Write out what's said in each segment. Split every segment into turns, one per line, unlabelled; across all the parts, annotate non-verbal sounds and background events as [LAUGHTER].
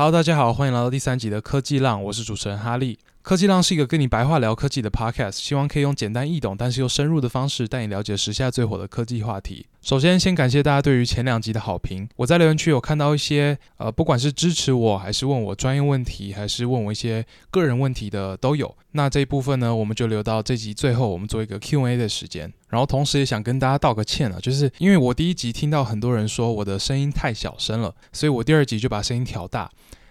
Hello，大家好，欢迎来到第三集的科技浪，我是主持人哈利。科技浪是一个跟你白话聊科技的 podcast，希望可以用简单易懂但是又深入的方式带你了解时下最火的科技话题。首先，先感谢大家对于前两集的好评。我在留言区有看到一些，呃，不管是支持我还是问我专业问题，还是问我一些个人问题的都有。那这一部分呢，我们就留到这集最后，我们做一个 Q&A 的时间。然后同时也想跟大家道个歉啊，就是因为我第一集听到很多人说我的声音太小声了，所以我第二集就把声音调大。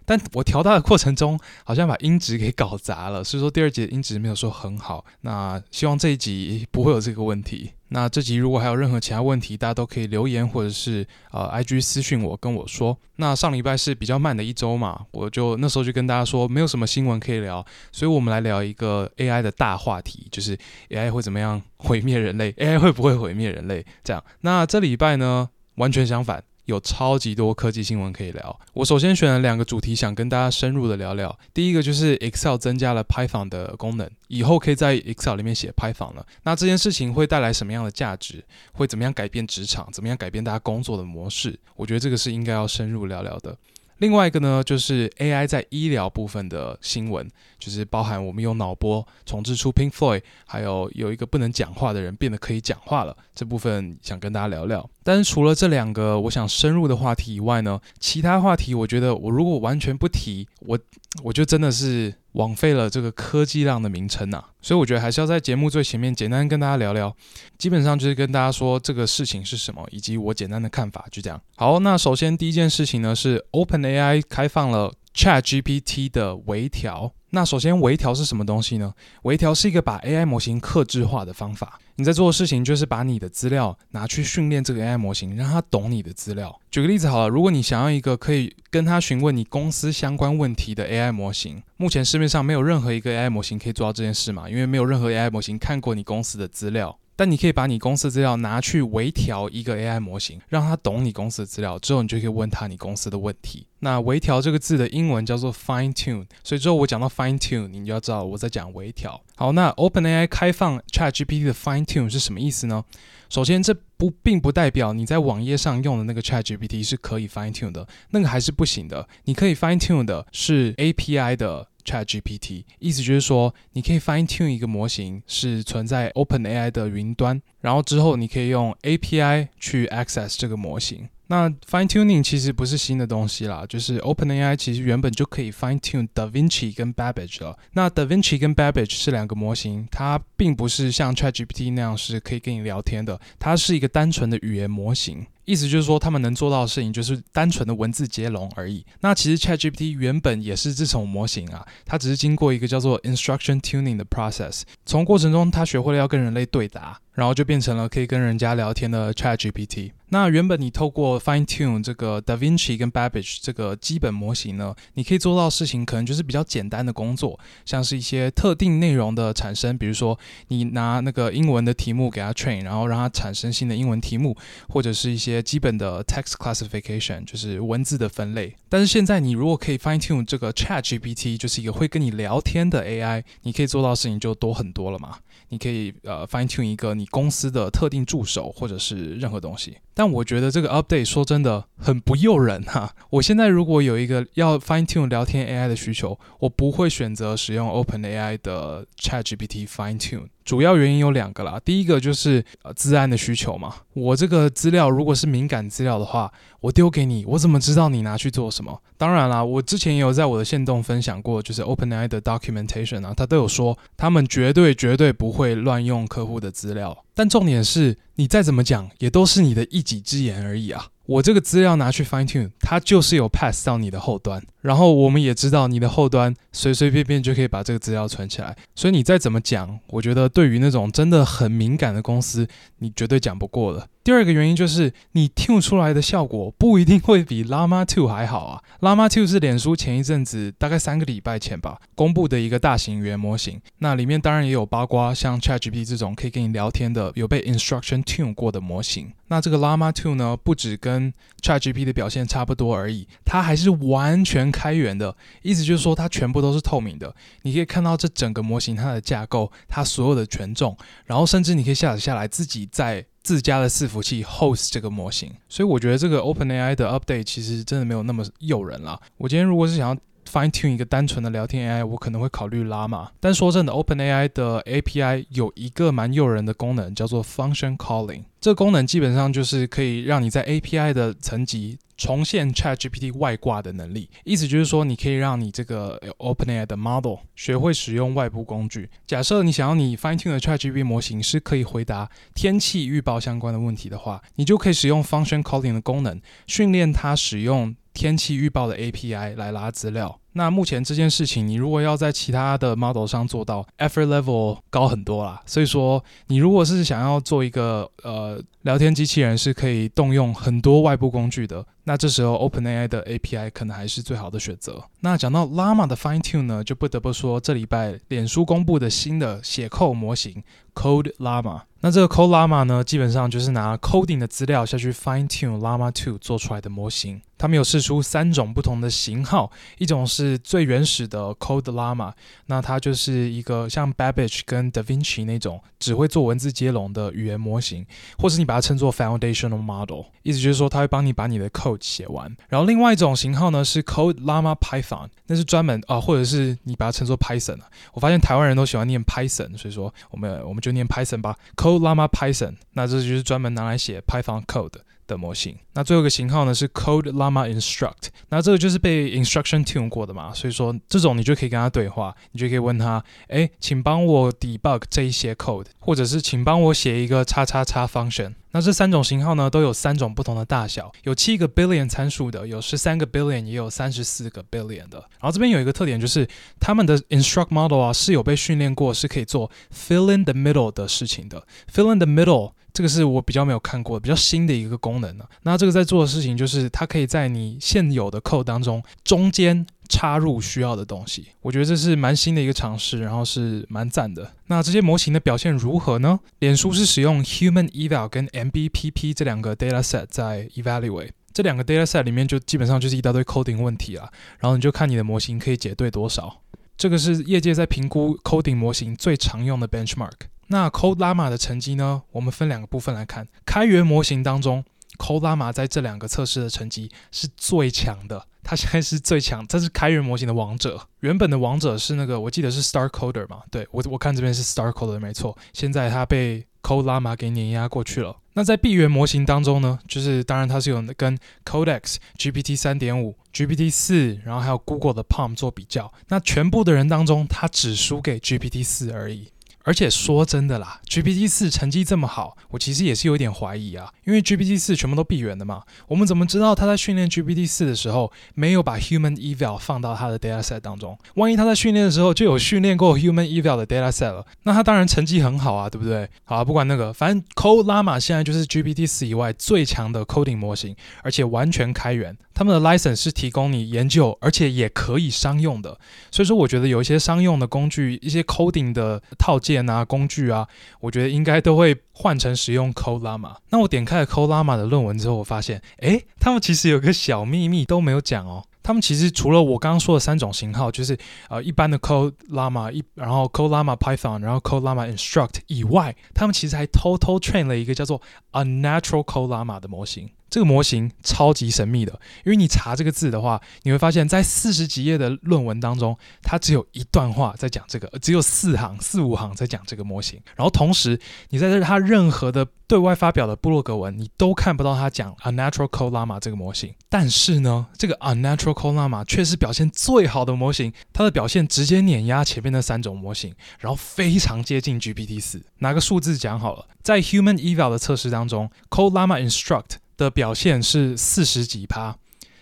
但我调大的过程中，好像把音质给搞砸了，所以说第二集的音质没有说很好。那希望这一集不会有这个问题。那这集如果还有任何其他问题，大家都可以留言或者是呃 IG 私讯我跟我说。那上礼拜是比较慢的一周嘛，我就那时候就跟大家说没有什么新闻可以聊，所以我们来聊一个 AI 的大话题，就是 AI 会怎么样毁灭人类？AI 会不会毁灭人类？这样。那这礼拜呢，完全相反。有超级多科技新闻可以聊。我首先选了两个主题，想跟大家深入的聊聊。第一个就是 Excel 增加了拍访的功能，以后可以在 Excel 里面写拍访了。那这件事情会带来什么样的价值？会怎么样改变职场？怎么样改变大家工作的模式？我觉得这个是应该要深入聊聊的。另外一个呢，就是 AI 在医疗部分的新闻，就是包含我们用脑波重置出 Pink Floyd，还有有一个不能讲话的人变得可以讲话了，这部分想跟大家聊聊。但是除了这两个我想深入的话题以外呢，其他话题我觉得我如果完全不提，我我就真的是。枉费了这个科技浪的名称呐、所以我觉得还是要在节目最前面简单跟大家聊聊，基本上就是跟大家说这个事情是什么，以及我简单的看法，就这样。好，那首先第一件事情呢是 OpenAI 开放了 ChatGPT 的微调。那首先微调是什么东西呢？微调是一个把 AI 模型克制化的方法。你在做的事情就是把你的资料拿去训练这个 AI 模型，让它懂你的资料。举个例子好了，如果你想要一个可以跟它询问你公司相关问题的 AI 模型，目前市面上没有任何一个 AI 模型可以做到这件事嘛，因为没有任何 AI 模型看过你公司的资料。但你可以把你公司的资料拿去微调一个 AI 模型，让它懂你公司的资料，之后你就可以问他你公司的问题。那微调这个字的英文叫做 fine tune，所以之后我讲到 fine tune，你就要知道我在讲微调。好，那 OpenAI 开放 ChatGPT 的 fine tune 是什么意思呢？首先，这不并不代表你在网页上用的那个 ChatGPT 是可以 fine tune 的，那个还是不行的。你可以 fine tune 的是 API 的。ChatGPT 意思就是说，你可以 fine tune 一个模型，是存在 OpenAI 的云端，然后之后你可以用 API 去 access 这个模型。那 fine tuning 其实不是新的东西啦，就是 OpenAI 其实原本就可以 fine tune DaVinci 跟 Babbage 了。那 DaVinci 跟 Babbage 是两个模型，它并不是像 ChatGPT 那样是可以跟你聊天的，它是一个单纯的语言模型。意思就是说，他们能做到的事情就是单纯的文字接龙而已。那其实 ChatGPT 原本也是这种模型啊，它只是经过一个叫做 Instruction Tuning 的 process，从过程中它学会了要跟人类对答，然后就变成了可以跟人家聊天的 ChatGPT。那原本你透过 Fine Tune 这个 DaVinci 跟 Babbage 这个基本模型呢，你可以做到事情可能就是比较简单的工作，像是一些特定内容的产生，比如说你拿那个英文的题目给它 train，然后让它产生新的英文题目，或者是一些基本的 text classification，就是文字的分类。但是现在你如果可以 Fine Tune 这个 ChatGPT，就是一个会跟你聊天的 AI，你可以做到事情就多很多了嘛。你可以呃 Fine Tune 一个你公司的特定助手，或者是任何东西。但我觉得这个 update 说真的很不诱人哈。[LAUGHS] 我现在如果有一个要 fine tune 聊天 AI 的需求，我不会选择使用 OpenAI 的 ChatGPT fine tune。主要原因有两个啦，第一个就是呃自安的需求嘛。我这个资料如果是敏感资料的话，我丢给你，我怎么知道你拿去做什么？当然啦，我之前也有在我的线动分享过，就是 OpenAI 的 documentation 啊，他都有说他们绝对绝对不会会乱用客户的资料。但重点是，你再怎么讲，也都是你的一己之言而已啊。我这个资料拿去 fine tune，它就是有 pass 到你的后端。然后我们也知道，你的后端随随便便就可以把这个资料存起来。所以你再怎么讲，我觉得对于那种真的很敏感的公司，你绝对讲不过的。第二个原因就是，你 tune 出来的效果不一定会比 Llama 2还好啊。Llama 2是脸书前一阵子大概三个礼拜前吧公布的一个大型语言模型，那里面当然也有八卦像 ChatGPT 这种可以跟你聊天的有被 instruction tune 过的模型。那这个 Llama 2呢，不只跟跟 ChatGPT 的表现差不多而已，它还是完全开源的，意思就是说它全部都是透明的，你可以看到这整个模型它的架构，它所有的权重，然后甚至你可以下载下来自己在自家的伺服器 host 这个模型，所以我觉得这个 OpenAI 的 update 其实真的没有那么诱人了。我今天如果是想要 fine tune 一个单纯的聊天 AI，我可能会考虑拉嘛。但说真的，OpenAI 的 API 有一个蛮诱人的功能，叫做 Function Calling。这个功能基本上就是可以让你在 API 的层级重现 ChatGPT 外挂的能力。意思就是说，你可以让你这个 OpenAI 的 model 学会使用外部工具。假设你想要你 fine tune 的 ChatGPT 模型是可以回答天气预报相关的问题的话，你就可以使用 Function Calling 的功能，训练它使用。天气预报的 API 来拉资料。那目前这件事情，你如果要在其他的 model 上做到 effort level 高很多啦。所以说，你如果是想要做一个呃聊天机器人，是可以动用很多外部工具的，那这时候 OpenAI 的 API 可能还是最好的选择。那讲到 Llama 的 fine tune 呢，就不得不说这礼拜脸书公布的新的写扣模型 Code Llama。那这个 Code Llama 呢，基本上就是拿 coding 的资料下去 fine tune Llama 2做出来的模型。他们有试出三种不同的型号，一种是最原始的 Code Llama，那它就是一个像 Babbage 跟 DaVinci 那种只会做文字接龙的语言模型，或是你把它称作 Foundational Model，意思就是说它会帮你把你的 code 写完。然后另外一种型号呢是 Code Llama Python，那是专门啊，或者是你把它称作 Python 啊。我发现台湾人都喜欢念 Python，所以说我们我们就就念 Python 吧。Code Llama Python，那这就是专门拿来写 Python code 的模型，那最后一个型号呢是 Code Llama Instruct，那这个就是被 Instruction Tune 过的嘛，所以说这种你就可以跟他对话，你就可以问他，哎，请帮我 debug 这一些 code，或者是请帮我写一个叉叉叉 function。那这三种型号呢都有三种不同的大小，有七个 billion 参数的，有十三个 billion，也有三十四个 billion 的。然后这边有一个特点就是，他们的 Instruct Model 啊是有被训练过，是可以做 fill in the middle 的事情的，fill in the middle。这个是我比较没有看过的，比较新的一个功能呢、那这个在做的事情就是，它可以在你现有的 code 当中中间插入需要的东西。我觉得这是蛮新的一个尝试，然后是蛮赞的。那这些模型的表现如何呢？脸书是使用 Human Eval 跟 MBPP 这两个 dataset 在 evaluate，这两个 dataset 里面就基本上就是一大堆 coding 问题啊，然后你就看你的模型可以解对多少。这个是业界在评估 coding 模型最常用的 benchmark。那 Code Llama 的成绩呢？我们分两个部分来看。开源模型当中，Code Llama 在这两个测试的成绩是最强的。它现在是最强，这是开源模型的王者。原本的王者是那个，我记得是 Starcoder 嘛？对，我我看这边是 Starcoder 没错。现在它被 Code Llama 给碾压过去了。那在闭源模型当中呢，就是当然它是有跟 Codex GPT 三点五、GPT 四，然后还有 Google 的 PaLM 做比较。那全部的人当中，它只输给 GPT 四而已。而且说真的啦，GPT 四成绩这么好，我其实也是有点怀疑啊。因为 GPT 四全部都闭源的嘛，我们怎么知道他在训练 GPT 四的时候没有把 Human Eval 放到他的 dataset 当中？万一他在训练的时候就有训练过 Human Eval 的 dataset 了，那他当然成绩很好啊，对不对？好，不管那个，反正 Code Llama 现在就是 GPT 四以外最强的 coding 模型，而且完全开源。他们的 license 是提供你研究，而且也可以商用的。所以说，我觉得有一些商用的工具，一些 coding 的套件啊、工具啊，我觉得应该都会换成使用 codlama。那我点开了 codlama 的论文之后，我发现，诶，他们其实有个小秘密都没有讲哦。他们其实除了我刚刚说的三种型号，就是呃一般的 codlama 一，然后 codlama Python，然后 codlama Instruct 以外，他们其实还偷偷 train 了一个叫做 Unnatural Code Llama 的模型。这个模型超级神秘的，因为你查这个字的话，你会发现在四十几页的论文当中，它只有一段话在讲这个，只有四行、四五行在讲这个模型。然后同时，你在这它任何的对外发表的部落格文，你都看不到它讲 Unnatural Code Llama 这个模型。但是呢，这个 Unnatural Code Llama 却是表现最好的模型，它的表现直接碾压前面那三种模型，然后非常接近 GPT 四。拿个数字讲好了，在 Human Eval 的测试当中，Code Llama Instruct 的表现是四十几趴，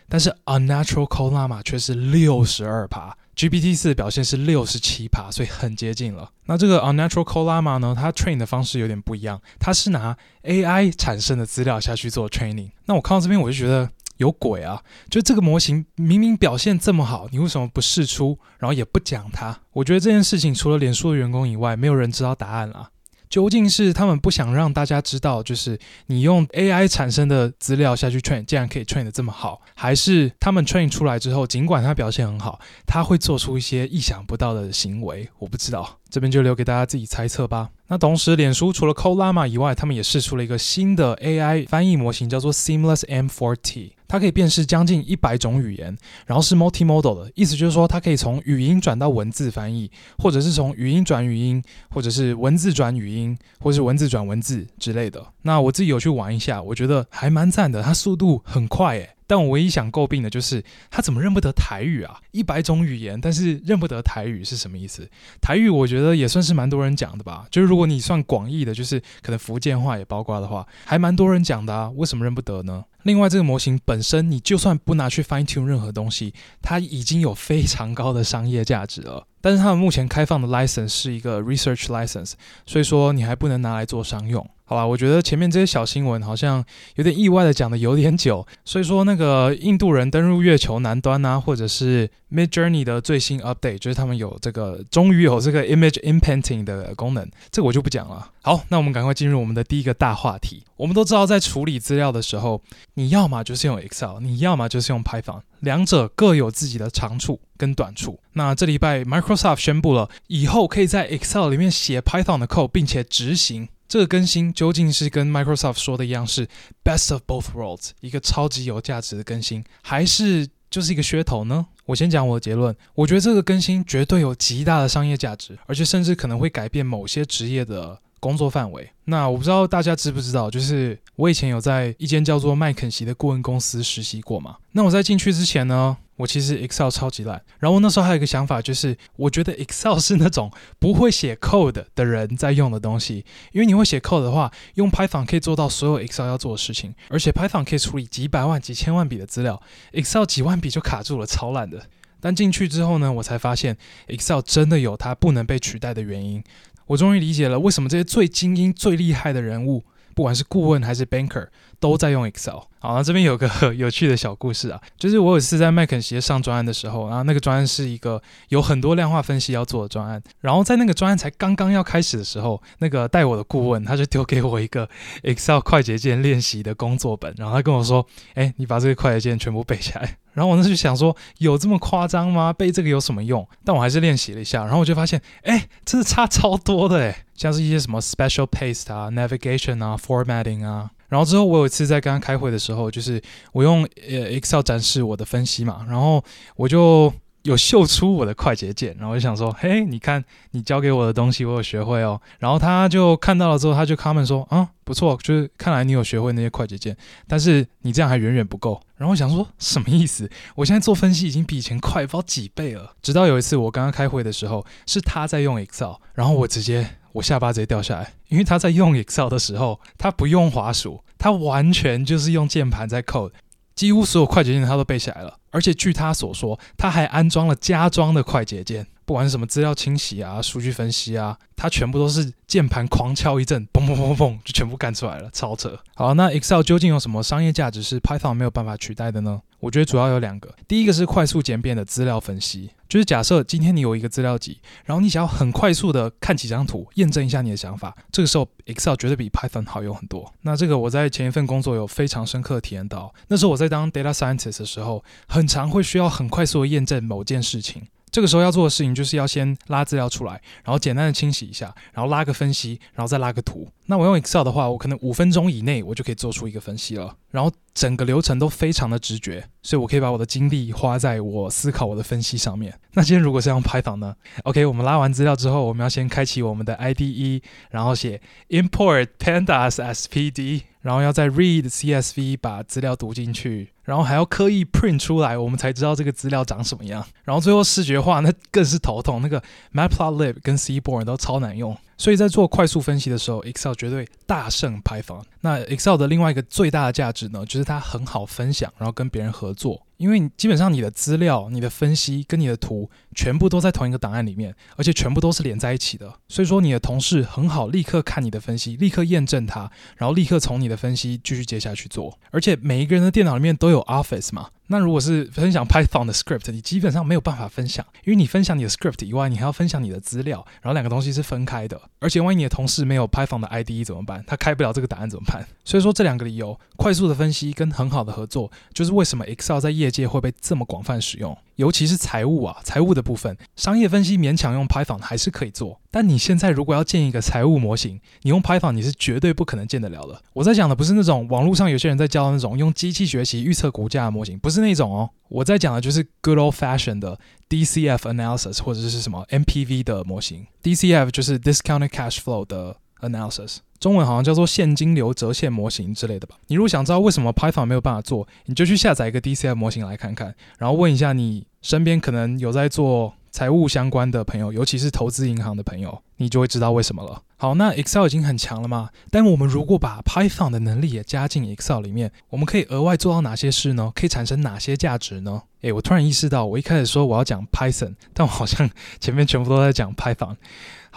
但是 Unnatural Colama 却是六十二趴，GPT 四的表现是六十七趴，所以很接近了。那这个 Unnatural Colama 呢，它 train 的方式有点不一样，它是拿 AI 产生的资料下去做 training。那我看到这边我就觉得有鬼啊！就这个模型明明表现这么好，你为什么不试出，然后也不讲它？我觉得这件事情除了脸书的员工以外，没有人知道答案啊。究竟是他们不想让大家知道，就是你用 AI 产生的资料下去 train，竟然可以 train 得这么好，还是他们 train 出来之后，尽管他表现很好，他会做出一些意想不到的行为？我不知道，这边就留给大家自己猜测吧。那同时，脸书除了 c o l a m a 以外，他们也试出了一个新的 AI 翻译模型，叫做 Seamless M4T。它可以辨识将近一百种语言，然后是 multimodal 的，意思就是说它可以从语音转到文字翻译，或者是从语音转语音，或者是文字转语音，或者是文字转文字之类的。那我自己有去玩一下，我觉得还蛮赞的，它速度很快诶。但我唯一想诟病的就是他怎么认不得台语啊？一百种语言，但是认不得台语是什么意思？台语我觉得也算是蛮多人讲的吧，就是如果你算广义的，就是可能福建话也包括的话，还蛮多人讲的啊，为什么认不得呢？另外，这个模型本身，你就算不拿去 fine tune 任何东西，它已经有非常高的商业价值了。但是，他们目前开放的 license 是一个 research license，所以说你还不能拿来做商用。好吧，我觉得前面这些小新闻好像有点意外的讲的有点久，所以说那个印度人登入月球南端啊，或者是 Midjourney 的最新 update，就是他们有这个终于有这个 image inpainting 的功能，这个我就不讲了。好，那我们赶快进入我们的第一个大话题。我们都知道，在处理资料的时候，你要么就是用 Excel，你要么就是用 Python，两者各有自己的长处跟短处。那这礼拜 Microsoft 宣布了，以后可以在 Excel 里面写 Python 的 code，并且执行。这个更新究竟是跟 Microsoft 说的一样是 best of both worlds，一个超级有价值的更新，还是就是一个噱头呢？我先讲我的结论，我觉得这个更新绝对有极大的商业价值，而且甚至可能会改变某些职业的工作范围。那我不知道大家知不知道，就是我以前有在一间叫做麦肯锡的顾问公司实习过嘛。那我在进去之前呢，我其实 Excel 超级烂，然后那时候还有一个想法，就是我觉得 Excel 是那种不会写 code 的人在用的东西，因为你会写 code 的话，用 Python 可以做到所有 Excel 要做的事情，而且 Python 可以处理几百万、几千万笔的资料，Excel 几万笔就卡住了，超烂的。但进去之后呢，我才发现 Excel 真的有它不能被取代的原因，我终于理解了为什么这些最精英、最厉害的人物，不管是顾问还是 banker，都在用 Excel。好，那这边有个 [LAUGHS] 有趣的小故事啊，就是我有一次在麦肯锡上专案的时候，然后那个专案是一个有很多量化分析要做的专案，然后在那个专案才刚刚要开始的时候，那个带我的顾问他就丢给我一个 Excel 快捷键练习的工作本，然后他跟我说：“哎，你把这个快捷键全部背下来。” [LAUGHS] 然后我那时候就想说：“有这么夸张吗？背这个有什么用？”但我还是练习了一下，然后我就发现，哎，真的差超多的哎，像是一些什么 special paste 啊、navigation 啊、formatting 啊。然后之后，我有一次在跟他开会的时候，就是我用呃 Excel 展示我的分析嘛，然后我就有秀出我的快捷键，然后我就想说，嘿，你看你教给我的东西，我有学会哦。然后他就看到了之后，他就 comment 说，啊，不错，就是看来你有学会那些快捷键，但是你这样还远远不够。然后我想说，什么意思？我现在做分析已经比以前快不知道几倍了。直到有一次我刚刚开会的时候，是他在用 Excel，然后我直接。我下巴直接掉下来，因为他在用 Excel 的时候，他不用滑鼠，他完全就是用键盘在 code，几乎所有快捷键他都背下来了。而且据他所说，他还安装了加装的快捷键，不管是什么资料清洗啊、数据分析啊，他全部都是键盘狂敲一阵，嘣嘣嘣嘣就全部干出来了，超扯。好，那 Excel 究竟有什么商业价值是 Python 没有办法取代的呢？我觉得主要有两个，第一个是快速简便的资料分析。就是假设今天你有一个资料集，然后你想要很快速的看几张图，验证一下你的想法，这个时候 Excel 绝对比 Python 好用很多。那这个我在前一份工作有非常深刻的体验到。那时候我在当 Data Scientist 的时候，很常会需要很快速的验证某件事情。这个时候要做的事情就是要先拉资料出来，然后简单的清洗一下，然后拉个分析，然后再拉个图。那我用 Excel 的话，我可能五分钟以内我就可以做出一个分析了，然后整个流程都非常的直觉，所以我可以把我的精力花在我思考我的分析上面。那今天如果是用 Python 呢？OK，我们拉完资料之后，我们要先开启我们的 IDE，然后写 import pandas as PD。然后要再 read CSV 把资料读进去，然后还要刻意 print 出来，我们才知道这个资料长什么样。然后最后视觉化那更是头痛，那个 Matplotlib 跟 Seaborn 都超难用。所以在做快速分析的时候，Excel 绝对大胜 Python。那 Excel 的另外一个最大的价值呢，就是它很好分享，然后跟别人合作。因为基本上你的资料、你的分析跟你的图全部都在同一个档案里面，而且全部都是连在一起的。所以说你的同事很好立刻看你的分析，立刻验证它，然后立刻从你的分析继续接下去做。而且每一个人的电脑里面都有 Office 嘛。那如果是分享 Python 的 script，你基本上没有办法分享，因为你分享你的 script 以外，你还要分享你的资料，然后两个东西是分开的。而且万一你的同事没有 Python 的 IDE 怎么办？他开不了这个答案怎么办？所以说这两个理由，快速的分析跟很好的合作，就是为什么 Excel 在业界会被这么广泛使用。尤其是财务啊，财务的部分，商业分析勉强用 Python 还是可以做。但你现在如果要建一个财务模型，你用 Python 你是绝对不可能建得了的。我在讲的不是那种网络上有些人在教的那种用机器学习预测股价的模型，不是那种哦。我在讲的就是 good old fashioned 的 DCF analysis 或者是什么 MPV 的模型。DCF 就是 discounted cash flow 的 analysis。中文好像叫做现金流折现模型之类的吧。你如果想知道为什么 Python 没有办法做，你就去下载一个 DCF 模型来看看，然后问一下你身边可能有在做财务相关的朋友，尤其是投资银行的朋友，你就会知道为什么了。好，那 Excel 已经很强了嘛，但我们如果把 Python 的能力也加进 Excel 里面，我们可以额外做到哪些事呢？可以产生哪些价值呢？诶，我突然意识到，我一开始说我要讲 Python，但我好像前面全部都在讲 Python。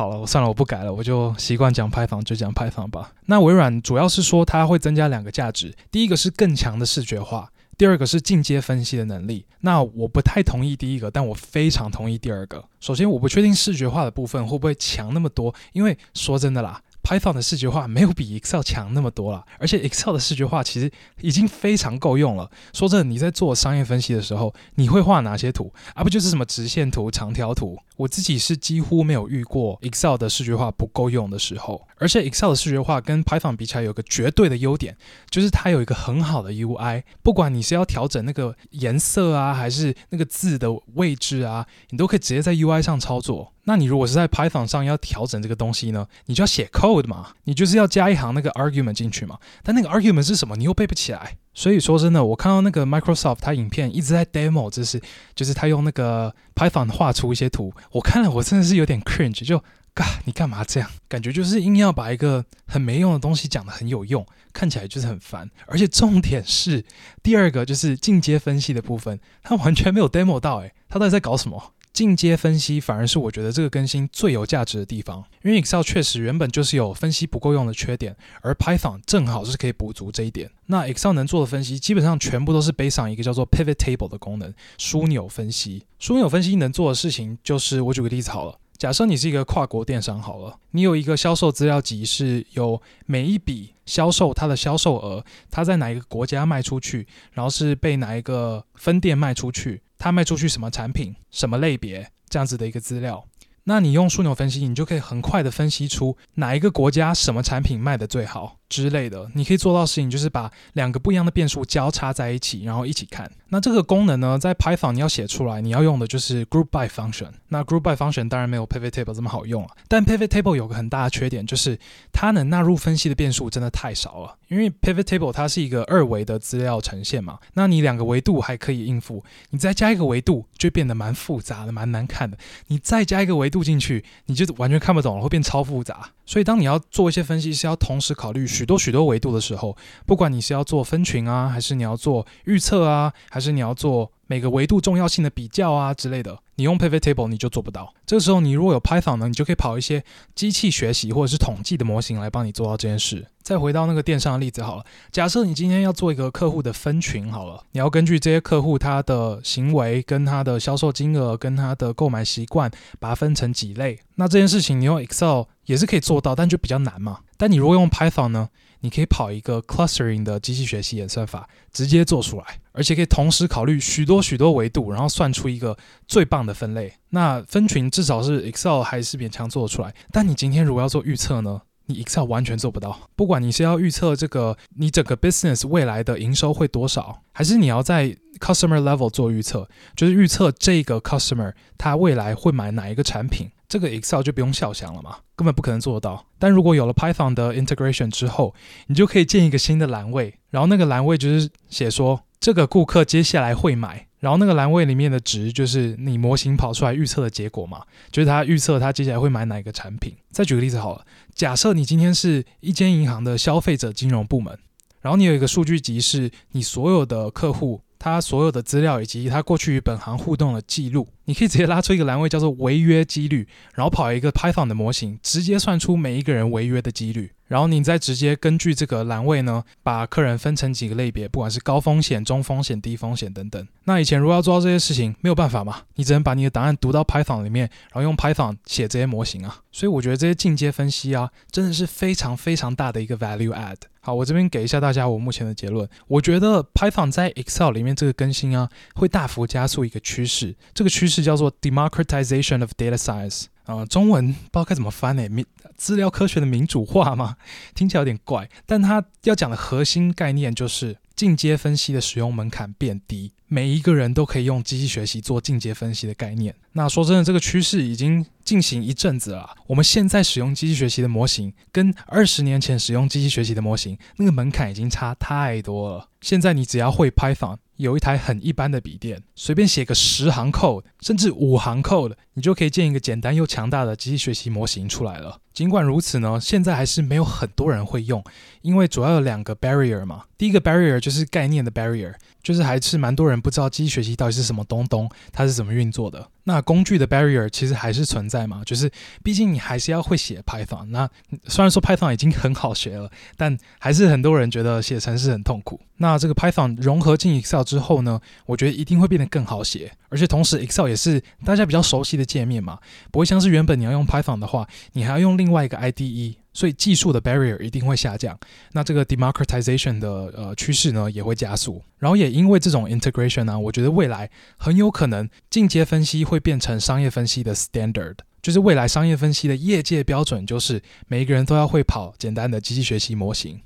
好了，我算了，我不改了，我就习惯讲派访就讲派访吧。那微软主要是说它会增加两个价值，第一个是更强的视觉化，第二个是进阶分析的能力。那我不太同意第一个，但我非常同意第二个。首先，我不确定视觉化的部分会不会强那么多，因为说真的啦。Python 的视觉化没有比 Excel 强那么多了，而且 Excel 的视觉化其实已经非常够用了。说真的，你在做商业分析的时候，你会画哪些图？而、啊、不就是什么直线图、长条图？我自己是几乎没有遇过 Excel 的视觉化不够用的时候。而且 Excel 的视觉化跟 Python 比起来，有个绝对的优点，就是它有一个很好的 UI。不管你是要调整那个颜色啊，还是那个字的位置啊，你都可以直接在 UI 上操作。那你如果是在 Python 上要调整这个东西呢，你就要写 code 嘛，你就是要加一行那个 argument 进去嘛。但那个 argument 是什么，你又背不起来。所以说真的，我看到那个 Microsoft 它影片一直在 demo，就是就是他用那个 Python 画出一些图，我看了我真的是有点 cringe，就嘎，你干嘛这样？感觉就是硬要把一个很没用的东西讲得很有用，看起来就是很烦。而且重点是第二个就是进阶分析的部分，它完全没有 demo 到，诶，它到底在搞什么？进阶分析反而是我觉得这个更新最有价值的地方，因为 Excel 确实原本就是有分析不够用的缺点，而 Python 正好是可以补足这一点。那 Excel 能做的分析基本上全部都是 based on 一个叫做 Pivot Table 的功能，枢纽分析。枢纽分析能做的事情就是，我举个例子好了，假设你是一个跨国电商好了，你有一个销售资料集，是有每一笔销售它的销售额，它在哪一个国家卖出去，然后是被哪一个分店卖出去。他卖出去什么产品、什么类别这样子的一个资料，那你用枢纽分析，你就可以很快的分析出哪一个国家什么产品卖的最好。之类的，你可以做到事情就是把两个不一样的变数交叉在一起，然后一起看。那这个功能呢，在 Python 你要写出来，你要用的就是 Group by Function。那 Group by Function 当然没有 Pivot Table 这么好用啊。但 Pivot Table 有个很大的缺点，就是它能纳入分析的变数真的太少了。因为 Pivot Table 它是一个二维的资料呈现嘛，那你两个维度还可以应付，你再加一个维度就变得蛮复杂的，蛮难看的。你再加一个维度进去，你就完全看不懂了，会变超复杂。所以当你要做一些分析，是要同时考虑许多许多维度的时候，不管你是要做分群啊，还是你要做预测啊，还是你要做每个维度重要性的比较啊之类的，你用 Pivot Table 你就做不到。这个时候你如果有 Python 呢，你就可以跑一些机器学习或者是统计的模型来帮你做到这件事。再回到那个电商的例子好了，假设你今天要做一个客户的分群好了，你要根据这些客户他的行为、跟他的销售金额、跟他的购买习惯，把它分成几类。那这件事情你用 Excel 也是可以做到，但就比较难嘛。但你如果用 Python 呢，你可以跑一个 clustering 的机器学习演算法，直接做出来，而且可以同时考虑许多许多维度，然后算出一个最棒的分类。那分群至少是 Excel 还是勉强做出来，但你今天如果要做预测呢？你 Excel 完全做不到，不管你是要预测这个你整个 business 未来的营收会多少，还是你要在 customer level 做预测，就是预测这个 customer 他未来会买哪一个产品，这个 Excel 就不用笑想了嘛，根本不可能做得到。但如果有了 Python 的 integration 之后，你就可以建一个新的栏位，然后那个栏位就是写说这个顾客接下来会买。然后那个栏位里面的值就是你模型跑出来预测的结果嘛，就是他预测他接下来会买哪一个产品。再举个例子好了，假设你今天是一间银行的消费者金融部门，然后你有一个数据集是你所有的客户他所有的资料以及他过去与本行互动的记录。你可以直接拉出一个栏位叫做违约几率，然后跑一个 Python 的模型，直接算出每一个人违约的几率。然后你再直接根据这个栏位呢，把客人分成几个类别，不管是高风险、中风险、低风险等等。那以前如果要做到这些事情，没有办法嘛，你只能把你的档案读到 Python 里面，然后用 Python 写这些模型啊。所以我觉得这些进阶分析啊，真的是非常非常大的一个 value add。好，我这边给一下大家我目前的结论。我觉得 Python 在 Excel 里面这个更新啊，会大幅加速一个趋势。这个趋势叫做 democratization of data science。啊、中文不知道该怎么翻呢？民资料科学的民主化吗？听起来有点怪。但它要讲的核心概念就是进阶分析的使用门槛变低。每一个人都可以用机器学习做进阶分析的概念。那说真的，这个趋势已经进行一阵子了。我们现在使用机器学习的模型，跟二十年前使用机器学习的模型，那个门槛已经差太多了。现在你只要会 Python，有一台很一般的笔电，随便写个十行 code，甚至五行 code，你就可以建一个简单又强大的机器学习模型出来了。尽管如此呢，现在还是没有很多人会用，因为主要有两个 barrier 嘛。第一个 barrier 就是概念的 barrier，就是还是蛮多人不知道机器学习到底是什么东东，它是怎么运作的。那工具的 barrier 其实还是存在嘛，就是毕竟你还是要会写 Python。那虽然说 Python 已经很好学了，但还是很多人觉得写程式很痛苦。那这个 Python 融合进 Excel 之后呢，我觉得一定会变得更好写，而且同时 Excel 也是大家比较熟悉的界面嘛，不会像是原本你要用 Python 的话，你还要用另外一个 IDE。所以技术的 barrier 一定会下降，那这个 democratization 的呃趋势呢也会加速，然后也因为这种 integration 呢、我觉得未来很有可能进阶分析会变成商业分析的 standard，就是未来商业分析的业界标准，就是每一个人都要会跑简单的机器学习模型。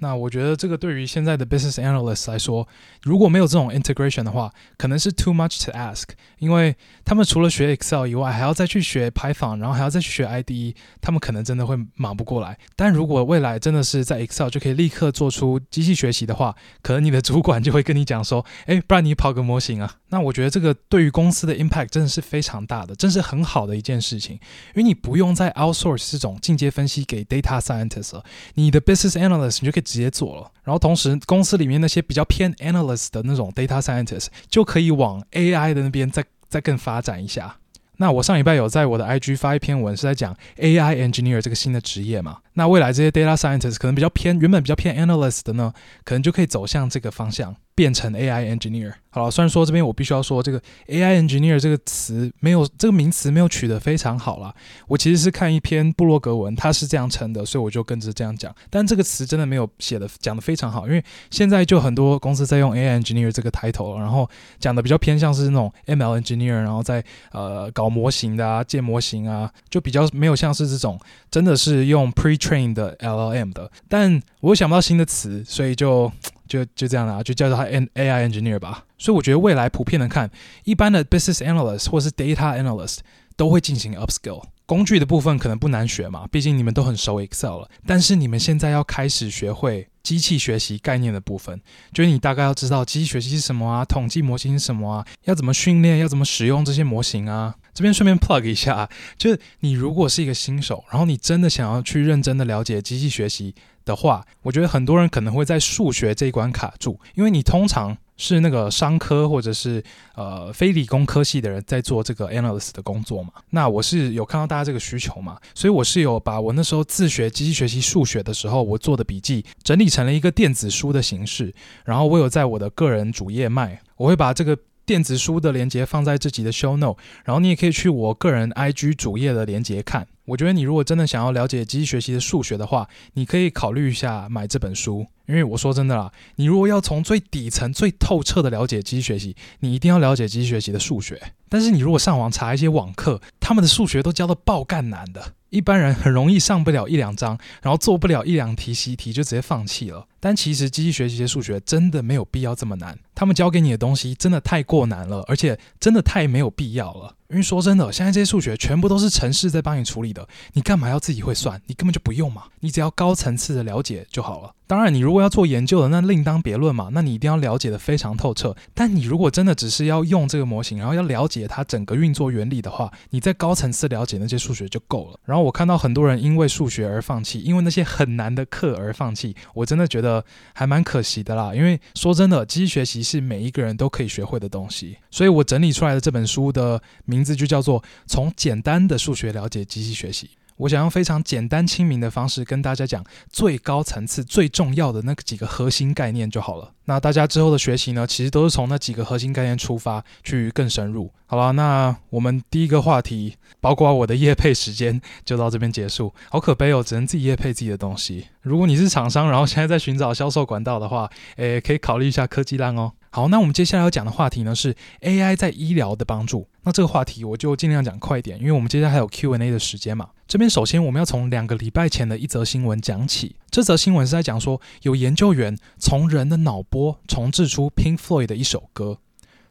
那我觉得这个对于现在的 business analysts 来说，如果没有这种 integration 的话，可能是 too much to ask，因为他们除了学 Excel 以外，还要再去学 Python，然后还要再去学 IDE，他们可能真的会忙不过来。但如果未来真的是在 Excel 就可以立刻做出机器学习的话，可能你的主管就会跟你讲说，诶，不然你跑个模型啊。那我觉得这个对于公司的 impact 真的是非常大的，真是很好的一件事情，因为你不用再 outsource 这种进阶分析给 data scientist 了，你的 business analyst 你就可以直接做了。然后同时，公司里面那些比较偏 analyst 的那种 data scientist 就可以往 AI 的那边再再更发展一下。那我上礼拜有在我的 IG 发一篇文，是在讲 AI engineer 这个新的职业嘛。那未来这些 data scientist 可能比较偏，原本比较偏 analyst 的呢，可能就可以走向这个方向。变成 AI engineer 好了，虽然说这边我必须要说这个 AI engineer 这个词没有这个名词没有取得非常好啦。我其实是看一篇布洛格文，他是这样称的，所以我就跟着这样讲。但这个词真的没有写的讲的非常好，因为现在就很多公司在用 AI engineer 这个 title，然后讲的比较偏向是那种 ML engineer，然后在呃搞模型的啊，建模型啊，就比较没有像是这种真的是用 pretrain 的 LLM 的。但我想不到新的词，所以就。就就这样啦，就叫做他 AI engineer 吧。所以我觉得未来普遍的看，一般的 business analyst 或是 data analyst 都会进行 upskill。工具的部分可能不难学嘛，毕竟你们都很熟 Excel 了。但是你们现在要开始学会机器学习概念的部分，就是你大概要知道机器学习是什么啊，统计模型是什么啊，要怎么训练，要怎么使用这些模型啊。这边顺便 plug 一下啊，就是你如果是一个新手，然后你真的想要去认真的了解机器学习。的话，我觉得很多人可能会在数学这一关卡住，因为你通常是那个商科或者是呃非理工科系的人在做这个 analyst 的工作嘛。那我是有看到大家这个需求嘛，所以我是有把我那时候自学机器学习数学的时候我做的笔记整理成了一个电子书的形式，然后我有在我的个人主页卖，我会把这个。电子书的链接放在自己的 show note，然后你也可以去我个人 IG 主页的链接看。我觉得你如果真的想要了解机器学习的数学的话，你可以考虑一下买这本书。因为我说真的啦，你如果要从最底层、最透彻的了解机器学习，你一定要了解机器学习的数学。但是你如果上网查一些网课，他们的数学都教的爆干难的，一般人很容易上不了一两章，然后做不了一两题习题就直接放弃了。但其实机器学习些数学真的没有必要这么难，他们教给你的东西真的太过难了，而且真的太没有必要了。因为说真的，现在这些数学全部都是程式在帮你处理的，你干嘛要自己会算？你根本就不用嘛，你只要高层次的了解就好了。当然，你如果要做研究的，那另当别论嘛。那你一定要了解得非常透彻。但你如果真的只是要用这个模型，然后要了解它整个运作原理的话，你在高层次了解那些数学就够了。然后我看到很多人因为数学而放弃，因为那些很难的课而放弃，我真的觉得。呃还蛮可惜的啦。因为说真的，机器学习是每一个人都可以学会的东西，所以我整理出来的这本书的名字就叫做《从简单的数学了解机器学习》。我想用非常简单亲民的方式跟大家讲最高层次最重要的那几个核心概念就好了。那大家之后的学习呢，其实都是从那几个核心概念出发去更深入。好了，那我们第一个话题，包括我的业配时间就到这边结束。好可悲哦，只能自己业配自己的东西。如果你是厂商，然后现在在寻找销售管道的话，诶，可以考虑一下科技浪哦。好，那我们接下来要讲的话题呢是 AI 在医疗的帮助。那这个话题我就尽量讲快一点，因为我们接下来还有 Q&A 的时间嘛。这边首先我们要从两个礼拜前的一则新闻讲起。这则新闻是在讲说，有研究员从人的脑波重制出 Pink Floyd 的一首歌。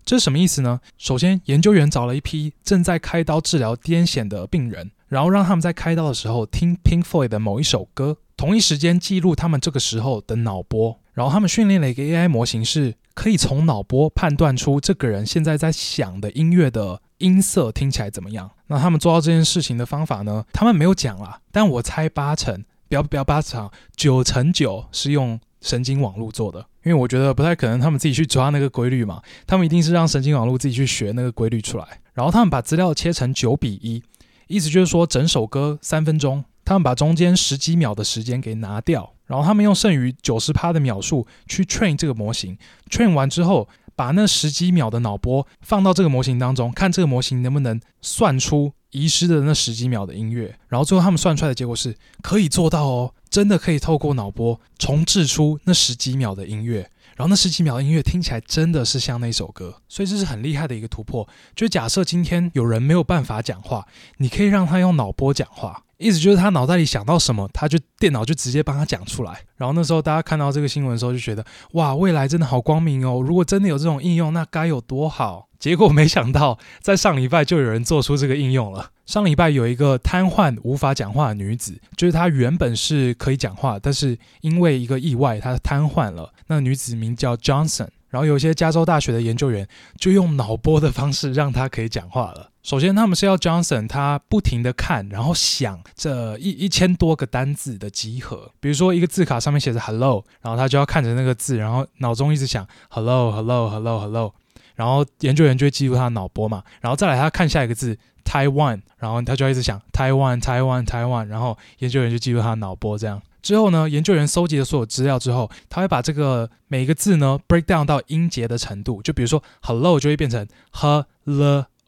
这是什么意思呢？首先，研究员找了一批正在开刀治疗癫痫的病人，然后让他们在开刀的时候听 Pink Floyd 的某一首歌，同一时间记录他们这个时候的脑波。然后他们训练了一个 AI 模型，是可以从脑波判断出这个人现在在想的音乐的音色听起来怎么样。那他们做到这件事情的方法呢？他们没有讲啦，但我猜八成，不要不要八成，九成九是用神经网络做的，因为我觉得不太可能他们自己去抓那个规律嘛，他们一定是让神经网络自己去学那个规律出来。然后他们把资料切成九比一，意思就是说整首歌三分钟，他们把中间十几秒的时间给拿掉。然后他们用剩余九十趴的秒数去 train 这个模型，train 完之后，把那十几秒的脑波放到这个模型当中，看这个模型能不能算出遗失的那十几秒的音乐。然后最后他们算出来的结果是可以做到哦，真的可以透过脑波重置出那十几秒的音乐。然后那十几秒的音乐听起来真的是像那首歌，所以这是很厉害的一个突破。就假设今天有人没有办法讲话，你可以让他用脑波讲话。意思就是他脑袋里想到什么，他就电脑就直接帮他讲出来。然后那时候大家看到这个新闻的时候，就觉得哇，未来真的好光明哦！如果真的有这种应用，那该有多好。结果没想到，在上礼拜就有人做出这个应用了。上礼拜有一个瘫痪无法讲话的女子，就是她原本是可以讲话，但是因为一个意外，她瘫痪了。那女子名叫 Johnson。然后有些加州大学的研究员就用脑波的方式让她可以讲话了。首先，他们是要 Johnson 他不停地看，然后想这一一千多个单字的集合。比如说一个字卡上面写着 Hello，然后他就要看着那个字，然后脑中一直想 Hello Hello Hello Hello。然后研究员就会记录他的脑波嘛。然后再来他看下一个字 Taiwan，然后他就要一直想 Taiwan Taiwan Taiwan。然后研究员就记录他的脑波这样。之后呢，研究员搜集了所有资料之后，他会把这个每一个字呢 break down 到音节的程度。就比如说 hello 就会变成 “hel”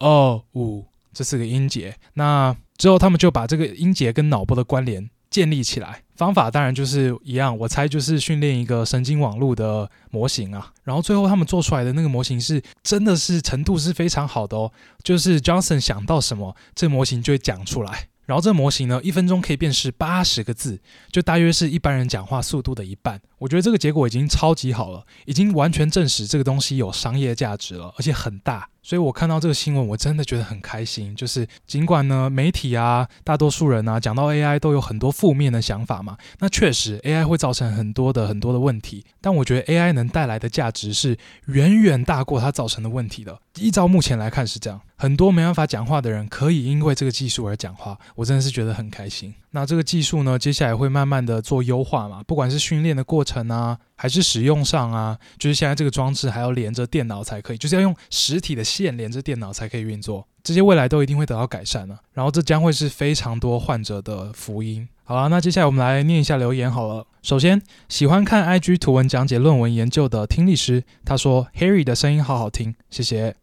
o u 这四个音节。那之后他们就把这个音节跟脑波的关联建立起来。方法当然就是一样，我猜就是训练一个神经网络的模型啊。然后最后他们做出来的那个模型是真的是程度是非常好的哦。[LAUGHS] 就是 Johnson 想到什么，这模型就会讲出来。然后这模型呢，一分钟可以辨识八十个字，就大约是一般人讲话速度的一半。我觉得这个结果已经超级好了，已经完全证实这个东西有商业价值了，而且很大。所以我看到这个新闻，我真的觉得很开心。就是尽管呢，媒体啊，大多数人啊，讲到 AI 都有很多负面的想法嘛，那确实 AI 会造成很多的很多的问题。但我觉得 AI 能带来的价值是远远大过它造成的问题的。依照目前来看是这样，很多没办法讲话的人可以因为这个技术而讲话，我真的是觉得很开心。那这个技术呢，接下来会慢慢的做优化嘛，不管是训练的过程啊，还是使用上啊，就是现在这个装置还要连着电脑才可以，就是要用实体的线连着电脑才可以运作，这些未来都一定会得到改善了。然后这将会是非常多患者的福音。好了，那接下来我们来念一下留言好了。首先，喜欢看 IG 图文讲解论文研究的听力师，他说 Harry 的声音好好听，谢谢。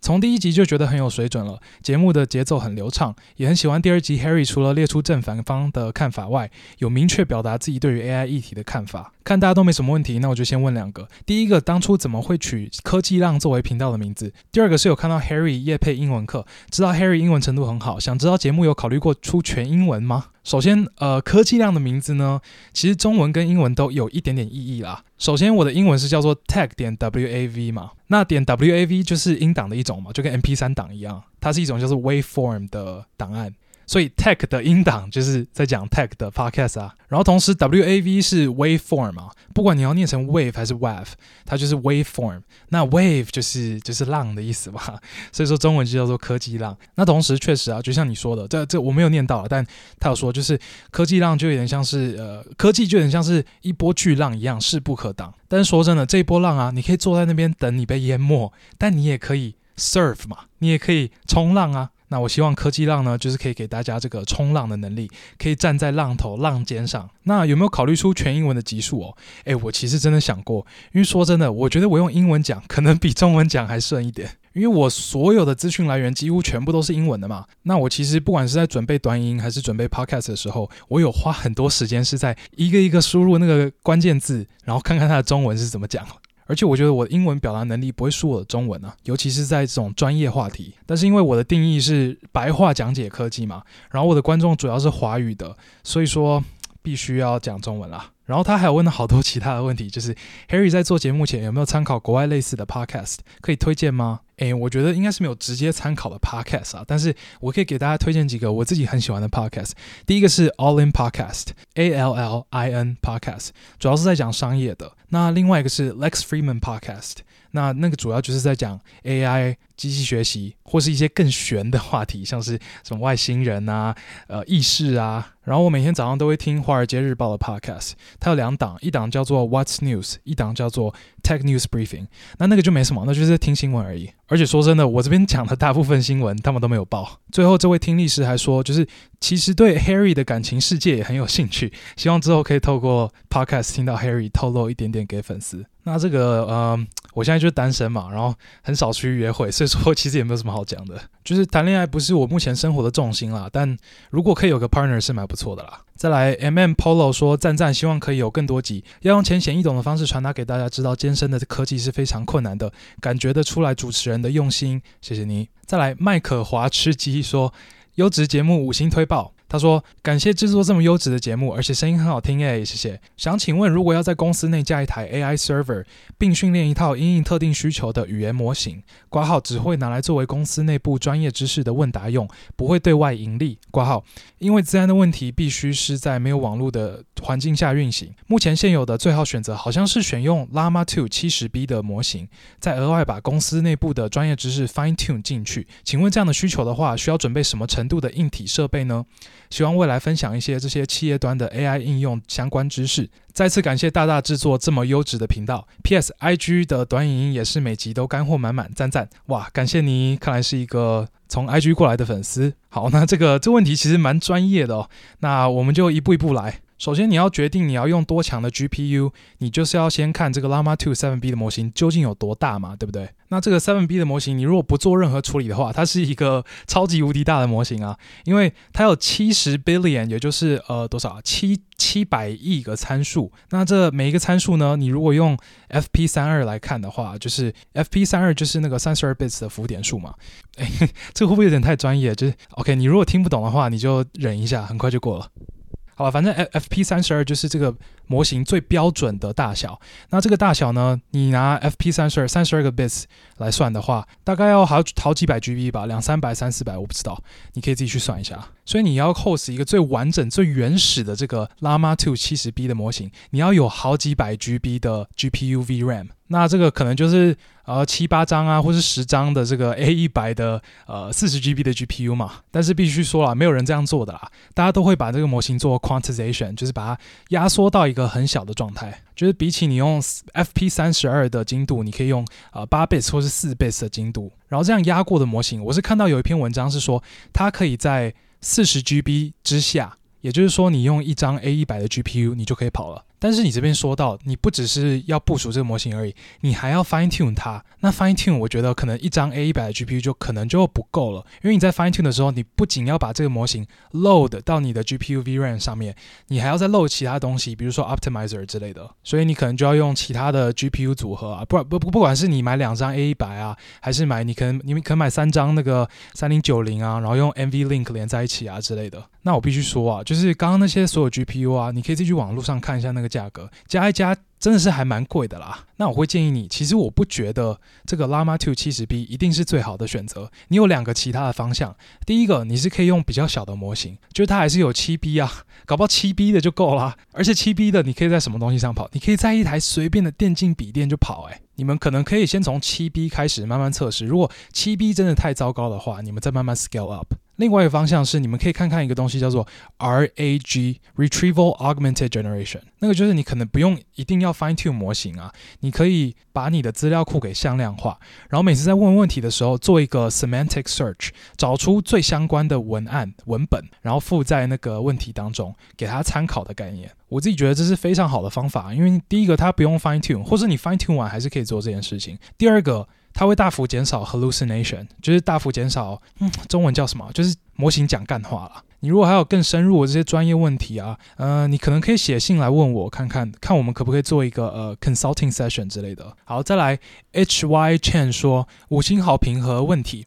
从第一集就觉得很有水准了，节目的节奏很流畅，也很喜欢第二集 Harry 除了列出正反方的看法外，有明确表达自己对于 AI 议题的看法。看大家都没什么问题，那我就先问两个。第一个，当初怎么会取科技浪作为频道的名字？第二个是有看到 Harry 夜配英文课，知道 Harry 英文程度很好，想知道节目有考虑过出全英文吗？首先，呃，科技浪的名字呢，其实中文跟英文都有一点点意义啦。首先，我的英文是叫做 tech 点 wav 嘛，那点 wav 就是音档的一种嘛，就跟 MP3 档一样，它是一种叫做 waveform 的档案。所以 tech 的音档就是在讲 tech 的 podcast 啊。然后同时 WAV 是 waveform 嘛，不管你要念成 wave 还是 wave，它就是 waveform。那 wave 就是就是浪的意思嘛，[LAUGHS] 所以说中文就叫做科技浪。那同时确实啊，就像你说的，这这我没有念到，但他有说就是科技浪就有点像是呃科技就有点像是一波巨浪一样势不可挡。但是说真的，这一波浪啊，你可以坐在那边等你被淹没，但你也可以 surf 嘛，你也可以冲浪啊。那我希望科技浪呢，就是可以给大家这个冲浪的能力，可以站在浪头浪尖上。那有没有考虑出全英文的集数哦？诶，我其实真的想过，因为说真的，我觉得我用英文讲可能比中文讲还顺一点，[LAUGHS] 因为我所有的资讯来源几乎全部都是英文的嘛。那我其实不管是在准备短音还是准备 podcast 的时候，我有花很多时间是在一个一个输入那个关键字，然后看看它的中文是怎么讲。而且我觉得我的英文表达能力不会输我的中文啊，尤其是在这种专业话题。但是因为我的定义是白话讲解科技嘛，然后我的观众主要是华语的，所以说必须要讲中文啦。然后他还有问了好多其他的问题，就是 Harry 在做节目前有没有参考国外类似的 podcast，可以推荐吗？诶，我觉得应该是没有直接参考的 podcast 啊，但是我可以给大家推荐几个我自己很喜欢的 podcast。第一个是 All In Podcast，A L L I N Podcast，主要是在讲商业的。那另外一个是 Lex Fridman Podcast，那那个主要就是在讲 AI、机器学习或是一些更玄的话题，像是什么外星人啊、呃意识啊。然后我每天早上都会听《华尔街日报》的 podcast，它有两档，一档叫做 What's News，一档叫做 Tech News Briefing。那那个就没什么，那就是听新闻而已。而且说真的，我这边讲的大部分新闻他们都没有报。最后这位听力师还说，就是其实对 Harry 的感情世界也很有兴趣，希望之后可以透过 podcast 听到 Harry 透露一点点给粉丝。那这个呃，我现在就是单身嘛，然后很少出去约会，所以说其实也没有什么好讲的。就是谈恋爱不是我目前生活的重心啦，但如果可以有个 partner 是蛮不错的啦。再来，MM Polo 说赞赞，希望可以有更多集，要用浅显易懂的方式传达给大家，知道艰深的科技是非常困难的，感觉得出来主持人的用心，谢谢你。再来，麦可华吃鸡说，优质节目五星推爆。他说：“感谢制作这么优质的节目，而且声音很好听诶，谢谢。想请问，如果要在公司内架一台 AI server，并训练一套因应特定需求的语言模型，挂号只会拿来作为公司内部专业知识的问答用，不会对外盈利。挂号，因为自然的问题，必须是在没有网络的环境下运行。目前现有的最好选择好像是选用 Llama 2 70B 的模型，再额外把公司内部的专业知识 fine tune 进去。请问这样的需求的话，需要准备什么程度的硬体设备呢？”希望未来分享一些这些企业端的 AI 应用相关知识。再次感谢大大制作这么优质的频道。P.S.I.G 的短影音也是每集都干货满满，赞赞！哇，感谢你，看来是一个从 I.G 过来的粉丝。好，那这个这问题其实蛮专业的哦。那我们就一步一步来。首先，你要决定你要用多强的 GPU，你就是要先看这个 Llama 2 7B 的模型究竟有多大嘛，对不对？那这个 7B 的模型，你如果不做任何处理的话，它是一个超级无敌大的模型啊，因为它有七十 billion，也就是呃多少七七百亿个参数。那这每一个参数呢，你如果用 FP 三二来看的话，就是 FP 三二就是那个三十二 bits 的浮点数嘛。哎，[LAUGHS] 这会不会有点太专业？就是 OK，你如果听不懂的话，你就忍一下，很快就过了。好吧，反正 FP 三十二就是这个模型最标准的大小。那这个大小呢，你拿 FP 三十二三十二个 bits 来算的话，大概要好好几百 GB 吧，两三百、三四百，我不知道，你可以自己去算一下。所以你要 host 一个最完整、最原始的这个 Llama 2 70B 的模型，你要有好几百 GB 的 GPU VRAM。那这个可能就是呃七八张啊，或是十张的这个 A 一百的呃四十 GB 的 GPU 嘛。但是必须说了，没有人这样做的啦。大家都会把这个模型做 quantization，就是把它压缩到一个个很小的状态。就是比起你用 FP 三十二的精度，你可以用呃八倍或是四倍的精度。然后这样压过的模型，我是看到有一篇文章是说，它可以在四十 GB 之下，也就是说你用一张 A 一百的 GPU，你就可以跑了。但是你这边说到，你不只是要部署这个模型而已，你还要 fine tune 它。那 fine tune 我觉得可能一张 A 一百的 GPU 就可能就不够了，因为你在 fine tune 的时候，你不仅要把这个模型 load 到你的 GPU VRAM 上面，你还要再 load 其他东西，比如说 optimizer 之类的。所以你可能就要用其他的 GPU 组合啊，不不不，不管是你买两张 A 一百啊，还是买你可能你们可能买三张那个三零九零啊，然后用 NVLink 连在一起啊之类的。那我必须说啊，就是刚刚那些所有 GPU 啊，你可以自己去网络上看一下那个价格，加一加。真的是还蛮贵的啦，那我会建议你，其实我不觉得这个 Llama 2 70B 一定是最好的选择。你有两个其他的方向，第一个你是可以用比较小的模型，就是它还是有 7B 啊，搞不好 7B 的就够啦。而且 7B 的你可以在什么东西上跑？你可以在一台随便的电竞笔电就跑，诶，你们可能可以先从 7B 开始慢慢测试，如果 7B 真的太糟糕的话，你们再慢慢 scale up。另外一个方向是，你们可以看看一个东西，叫做 RAG（Retrieval Augmented Generation）。那个就是你可能不用一定要 fine tune 模型啊，你可以把你的资料库给向量化，然后每次在问问题的时候做一个 semantic search，找出最相关的文案文本，然后附在那个问题当中，给他参考的概念。我自己觉得这是非常好的方法，因为第一个它不用 fine tune，或是你 fine tune 完还是可以做这件事情。第二个。它会大幅减少 hallucination，就是大幅减少，嗯，中文叫什么？就是模型讲干话了。你如果还有更深入的这些专业问题啊，呃，你可能可以写信来问我，看看看我们可不可以做一个呃 consulting session 之类的。好，再来，H Y Chen 说五星好评和问题。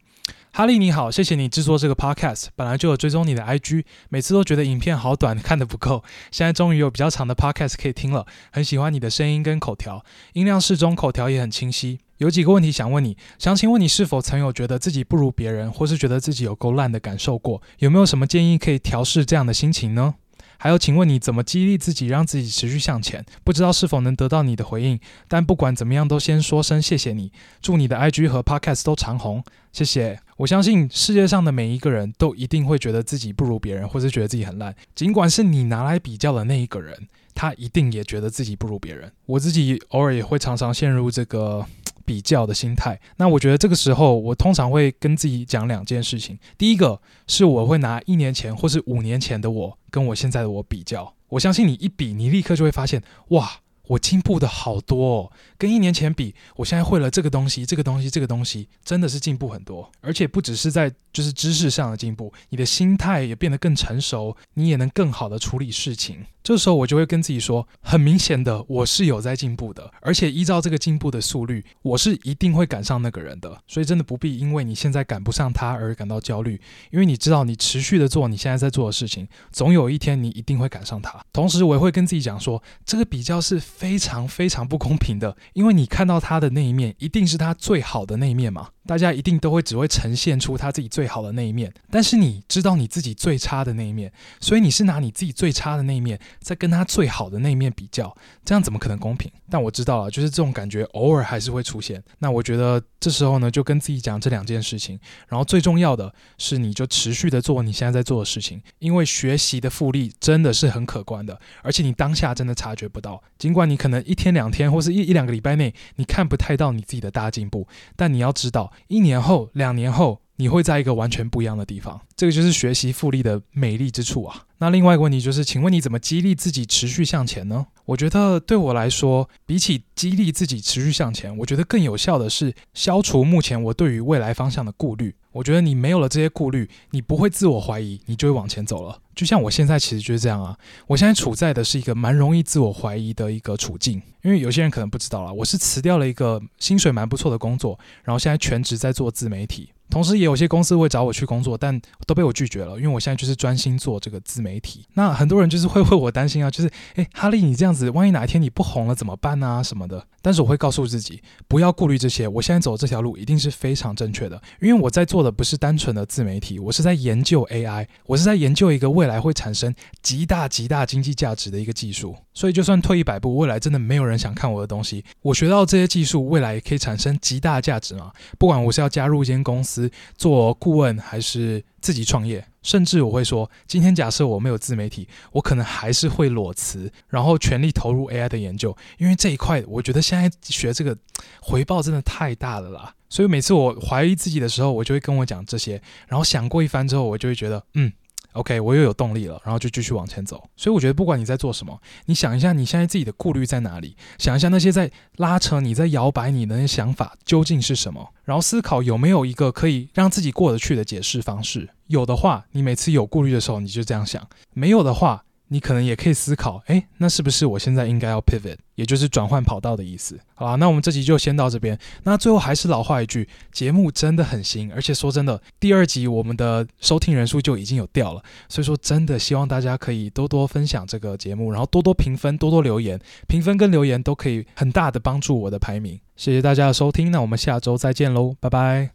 哈利你好，谢谢你制作这个 podcast，本来就有追踪你的 IG，每次都觉得影片好短，看得不够，现在终于有比较长的 podcast 可以听了，很喜欢你的声音跟口条，音量适中，口条也很清晰。有几个问题想问你，想请问你是否曾有觉得自己不如别人，或是觉得自己有够烂的感受过？有没有什么建议可以调试这样的心情呢？还有，请问你怎么激励自己，让自己持续向前？不知道是否能得到你的回应，但不管怎么样，都先说声谢谢你。祝你的 IG 和 Podcast 都长红，谢谢。我相信世界上的每一个人都一定会觉得自己不如别人，或是觉得自己很烂。尽管是你拿来比较的那一个人，他一定也觉得自己不如别人。我自己偶尔也会常常陷入这个。比较的心态，那我觉得这个时候，我通常会跟自己讲两件事情。第一个是我会拿一年前或是五年前的我跟我现在的我比较，我相信你一比，你立刻就会发现，哇。我进步的好多哦，跟一年前比，我现在会了这个东西，这个东西，这个东西，真的是进步很多。而且不只是在就是知识上的进步，你的心态也变得更成熟，你也能更好的处理事情。这时候我就会跟自己说，很明显的，我是有在进步的，而且依照这个进步的速率，我是一定会赶上那个人的。所以真的不必因为你现在赶不上他而感到焦虑，因为你知道你持续的做你现在在做的事情，总有一天你一定会赶上他。同时我也会跟自己讲说，这个比较是。非常非常不公平的，因为你看到他的那一面，一定是他最好的那一面嘛。大家一定都会只会呈现出他自己最好的那一面，但是你知道你自己最差的那一面，所以你是拿你自己最差的那一面在跟他最好的那一面比较，这样怎么可能公平？但我知道了，就是这种感觉偶尔还是会出现。那我觉得这时候呢，就跟自己讲这两件事情，然后最重要的是，你就持续的做你现在在做的事情，因为学习的复利真的是很可观的，而且你当下真的察觉不到，尽管你可能一天两天或是一一两个礼拜内你看不太到你自己的大进步，但你要知道。一年后、两年后，你会在一个完全不一样的地方。这个就是学习复利的美丽之处啊。那另外一个问题就是，请问你怎么激励自己持续向前呢？我觉得对我来说，比起激励自己持续向前，我觉得更有效的是消除目前我对于未来方向的顾虑。我觉得你没有了这些顾虑，你不会自我怀疑，你就会往前走了。就像我现在其实就是这样啊。我现在处在的是一个蛮容易自我怀疑的一个处境，因为有些人可能不知道啦，我是辞掉了一个薪水蛮不错的工作，然后现在全职在做自媒体。同时，也有些公司会找我去工作，但都被我拒绝了，因为我现在就是专心做这个自媒体。那很多人就是会为我担心啊，就是，诶，哈利，你这样子，万一哪一天你不红了怎么办啊什么的。但是我会告诉自己，不要顾虑这些，我现在走这条路一定是非常正确的，因为我在做的不是单纯的自媒体，我是在研究 AI，我是在研究一个未来会产生极大极大经济价值的一个技术。所以，就算退一百步，未来真的没有人想看我的东西，我学到这些技术，未来可以产生极大的价值嘛。不管我是要加入一间公司做顾问，还是自己创业，甚至我会说，今天假设我没有自媒体，我可能还是会裸辞，然后全力投入 AI 的研究，因为这一块，我觉得现在学这个回报真的太大了啦。所以每次我怀疑自己的时候，我就会跟我讲这些，然后想过一番之后，我就会觉得，嗯。OK，我又有动力了，然后就继续往前走。所以我觉得，不管你在做什么，你想一下你现在自己的顾虑在哪里，想一下那些在拉扯你、在摇摆你的那些想法究竟是什么，然后思考有没有一个可以让自己过得去的解释方式。有的话，你每次有顾虑的时候，你就这样想；没有的话，你可能也可以思考，诶，那是不是我现在应该要 pivot，也就是转换跑道的意思？好啦，那我们这集就先到这边。那最后还是老话一句，节目真的很新，而且说真的，第二集我们的收听人数就已经有掉了，所以说真的希望大家可以多多分享这个节目，然后多多评分，多多留言，评分跟留言都可以很大的帮助我的排名。谢谢大家的收听，那我们下周再见喽，拜拜。